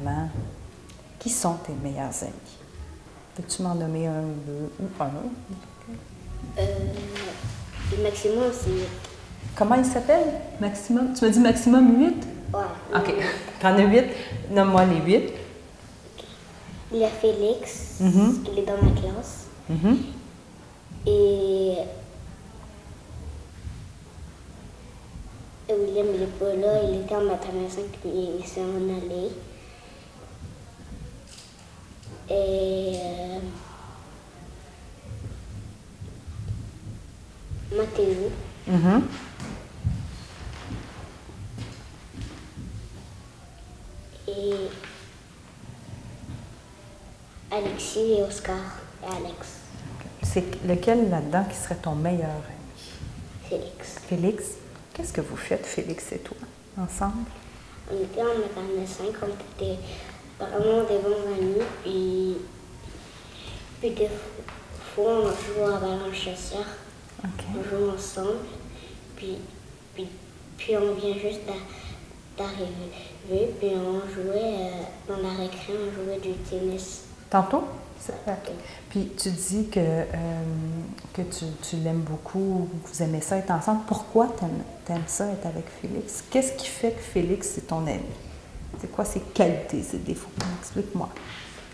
vraiment. Qui sont tes meilleurs amis? Peux-tu m'en nommer un, deux ou un? Euh, le maximum, c'est. Comment il s'appelle? Maximum? Tu m'as dit maximum 8? Ouais. OK. T'en as 8. Nomme-moi les 8. Il y a Félix, Mhm. il est dans ma classe. Mhm. Et. et William, il est pas là, il était en maternelle 5, puis il s'est en allé. Et. euh, Mathéo. Mhm. et Alexis et Oscar et Alex. C'est lequel là-dedans qui serait ton meilleur ami? Félix. Félix? Qu'est-ce que vous faites, Félix et toi, ensemble? On était en maternelle 5, on était vraiment des bons amis, puis, puis des fois on joue à ballon chasseur, on joue ensemble, puis, puis, puis on vient juste d'a- d'arriver, puis on jouait euh, dans la récré, on jouait du tennis. Tantôt? Puis tu dis que, euh, que tu, tu l'aimes beaucoup, que vous aimez ça être ensemble. Pourquoi t'aimes aimes ça être avec Félix? Qu'est-ce qui fait que Félix, c'est ton ami? C'est quoi ses qualités, ses défauts? Explique-moi.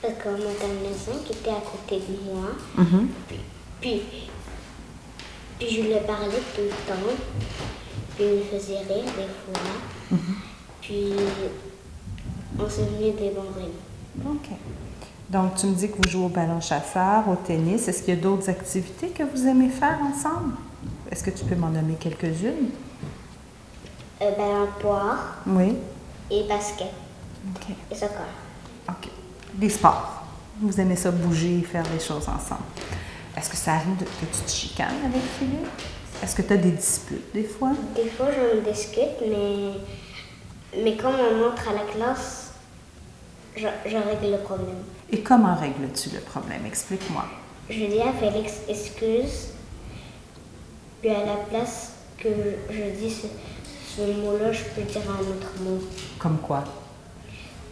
Parce 5, il était à côté de moi, Mhm. Puis, puis je lui parlais tout le temps. Puis il me faisait rire des fois. Puis on s'est devenus des bons amis. OK. Donc, tu me dis que vous jouez au ballon chasseur, au tennis. Est-ce qu'il y a d'autres activités que vous aimez faire ensemble? Est-ce que tu peux m'en nommer quelques-unes? Euh, ballon poire Oui. Et basket OK. et soccer. OK. Des sports. Vous aimez ça bouger, faire des choses ensemble. Est-ce que ça arrive de- que tu te chicanes avec Philippe? Est-ce que tu as des disputes des fois? Des fois, je me discute, mais, mais quand on entre à la classe, je, je règle le problème. Et comment règles-tu le problème? Explique-moi. Je dis à Félix excuse, puis à la place que je dis ce, mot-là, je peux dire un autre mot. Comme quoi?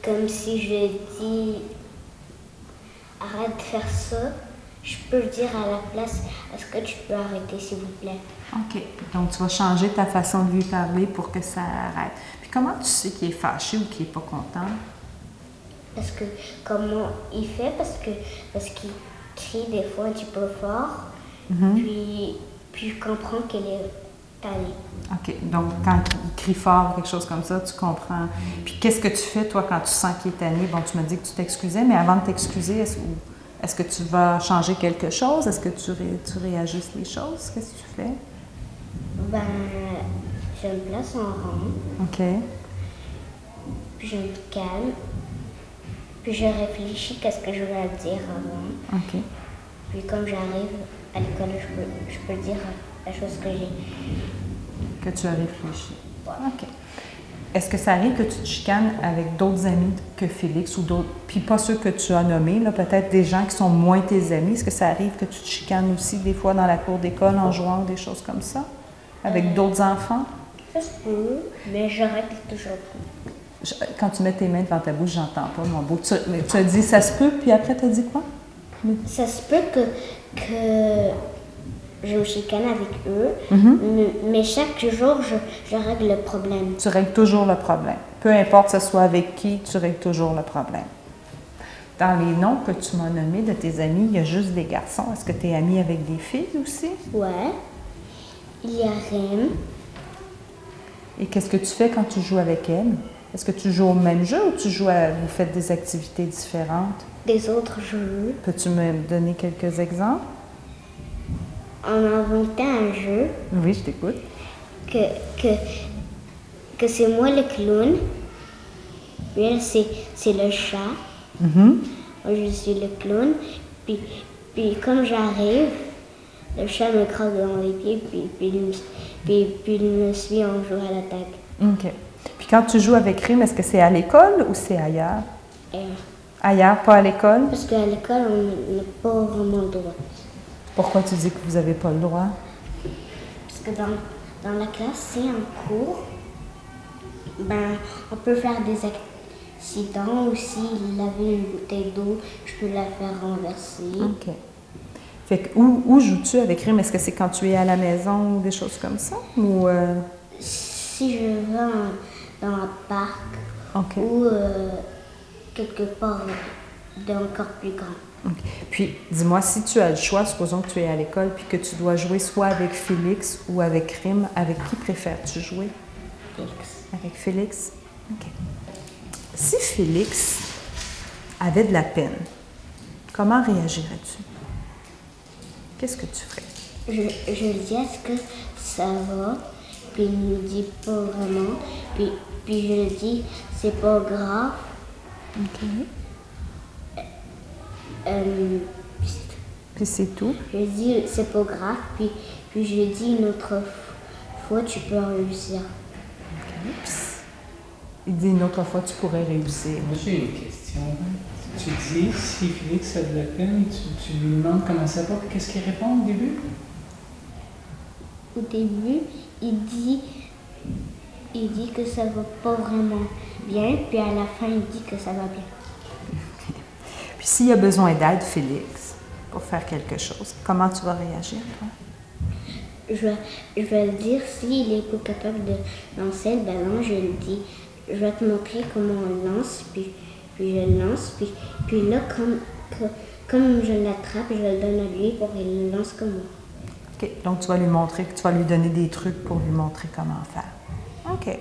Comme si je dis arrête de faire ça, je peux dire à la place est-ce que tu peux arrêter s'il vous plaît? OK. Donc, tu vas changer ta façon de lui parler pour que ça arrête. Puis comment tu sais qu'il est fâché ou qu'il n'est pas content? Parce que comment il fait? Parce que parce qu'il crie des fois un petit peu fort, puis, puis je comprends qu'il est OK. Donc, quand il crie fort ou quelque chose comme ça, tu comprends. Puis, qu'est-ce que tu fais, toi, quand tu sens qu'il est tanné? Bon, tu m'as dit que tu t'excusais, mais avant de t'excuser, est-ce, que tu vas changer quelque chose? Est-ce que tu, ré- tu réajustes les choses? Qu'est-ce que tu fais? Ben, je me place en rang, OK. puis je me calme, puis je réfléchis qu'est-ce que je vais dire avant. OK. Puis comme j'arrive à l'école, je peux, je peux dire la chose que j'ai. Que tu as réfléchi. OK. Est-ce que ça arrive que tu te chicanes avec d'autres amis que Félix ou d'autres, puis pas ceux que tu as nommés, là, peut-être des gens qui sont moins tes amis? Est-ce que ça arrive que tu te chicanes aussi des fois dans la cour d'école en jouant ou des choses comme ça? Avec d'autres enfants? Ça se peut, mais règle toujours. Je- Quand tu mets tes mains devant ta bouche, j'entends pas, mon beau. Tu, mais tu as dit ça se peut, puis après, tu as dit quoi? Ça se peut que, que je me chicane avec eux, Mm-hmm. mais, chaque jour, je, je règle le problème. Tu règles toujours le problème. Peu importe ce soit avec qui, tu règles toujours le problème. Dans les noms que tu m'as nommés de tes amis, il y a juste des garçons. Est-ce que tu es ami avec des filles aussi? Ouais. Il y a Rem, Et qu'est-ce que tu fais quand tu joues avec elle? Est-ce que tu joues au même jeu ou tu joues à, vous faites des activités différentes? des autres jeux. Peux-tu me donner quelques exemples? On a inventé un jeu Oui, je t'écoute. que, que, que c'est moi le clown, puis c'est, c'est le chat. Mhm. Moi, je suis le clown. Puis, puis comme j'arrive, le chat me croque dans les pieds, puis, puis, il me- puis, puis il me suit en jouant à l'attaque. OK. Quand tu joues avec Rim, est-ce que c'est à l'école ou c'est ailleurs? Ailleurs, pas à l'école? Parce qu'à l'école, on n'a pas vraiment le droit. Pourquoi tu dis que vous n'avez pas le droit? Parce que dans, dans la classe, c'est un cours. Ben, on peut faire des, ac- Sinon, ou s'il avait une bouteille d'eau, je peux la faire renverser. OK. Fait que où, où joues-tu avec Rim? Est-ce que c'est quand tu es à la maison ou des choses comme ça? Ou, euh, Si je vais dans un parc ou euh, quelque part d'encore plus grand. Puis, dis-moi, si tu as le choix, supposons que tu es à l'école puis que tu dois jouer soit avec Félix ou avec Rim, avec qui préfères-tu jouer? Félix. Avec Félix? OK. Si Félix avait de la peine, comment réagirais-tu? Qu'est-ce que tu ferais? Je, je dis est-ce que ça va Puis il me dit pas vraiment. Puis, puis je lui dis c'est pas grave. OK. Euh, Puis c'est tout? je lui dis c'est pas grave. Puis, puis je lui dis une autre fois tu peux réussir. Puis, il dit une autre fois, tu pourrais réussir. Moi, j'ai une question. Tu dis, si Félix a de la peine, tu, tu lui demandes comment ça va, qu'est-ce qu'il répond au début? Au début, il dit, il dit que ça va pas vraiment bien. Puis à la fin, il dit que ça va bien. Puis s'il y a besoin d'aide, Félix, pour faire quelque chose, comment tu vas réagir, toi? Je vais, je vais le dire s'il est pas capable de lancer le ballon, je le dis. Je vais te montrer comment on le lance, puis, puis je le lance, puis, puis là, comme je l'attrape, je le donne à lui pour qu'il le lance comme moi. Donc, tu vas lui montrer, tu vas lui donner des trucs pour lui montrer comment faire. OK.